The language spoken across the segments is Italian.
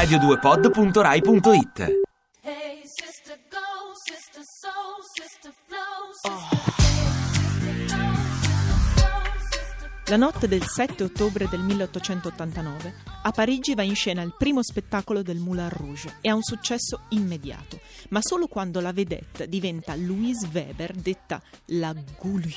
radio2pod.rai.it Hey, sister, go, sister, soul, sister, flow, Oh. La notte del 7 ottobre del 1889 a Parigi va in scena il primo spettacolo del Moulin Rouge e ha un successo immediato, ma solo quando la vedette diventa Louise Weber, detta la Goulue,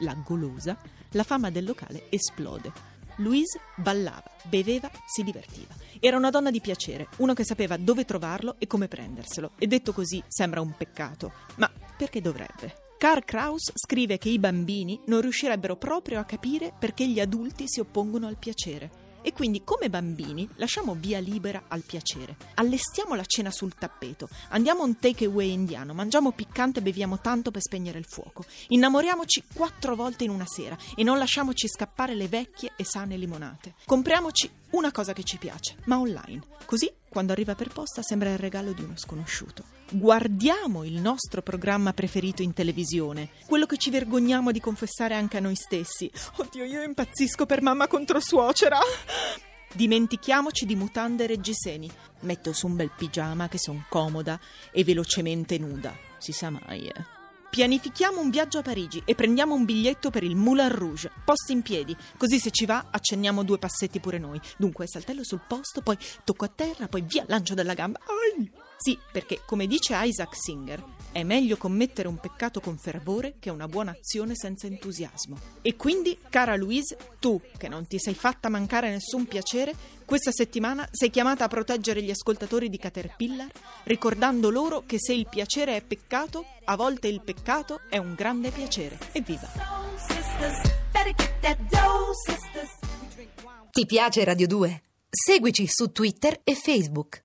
la golosa, la fama del locale esplode. Louise ballava, beveva, si divertiva. Era una donna di piacere, uno che sapeva dove trovarlo e come prenderselo. E detto così sembra un peccato, ma perché dovrebbe? Karl Kraus scrive che i bambini non riuscirebbero proprio a capire perché gli adulti si oppongono al piacere. E quindi, come bambini, lasciamo via libera al piacere. Allestiamo la cena sul tappeto, andiamo a un takeaway indiano, mangiamo piccante e beviamo tanto per spegnere il fuoco. Innamoriamoci quattro volte in una sera e non lasciamoci scappare le vecchie e sane limonate. Compriamoci una cosa che ci piace, ma online. Così, quando arriva per posta, sembra il regalo di uno sconosciuto. Guardiamo il nostro programma preferito in televisione, quello che ci vergogniamo di confessare anche a noi stessi. Oddio, io impazzisco per mamma contro suocera. Dimentichiamoci di mutande e reggiseni. Metto su un bel pigiama che son comoda e velocemente nuda. Si sa mai, eh. Pianifichiamo un viaggio a Parigi e prendiamo un biglietto per il Moulin Rouge, posti in piedi, così se ci va accenniamo due passetti pure noi. Dunque saltello sul posto, poi tocco a terra, poi via lancio della gamba. Ai! Sì, perché come dice Isaac Singer, è meglio commettere un peccato con fervore che una buona azione senza entusiasmo. E quindi, cara Louise, tu, che non ti sei fatta mancare nessun piacere, questa settimana sei chiamata a proteggere gli ascoltatori di Caterpillar, ricordando loro che se il piacere è peccato, a volte il peccato è un grande piacere. Evviva! Ti piace Radio 2? Seguici su Twitter e Facebook.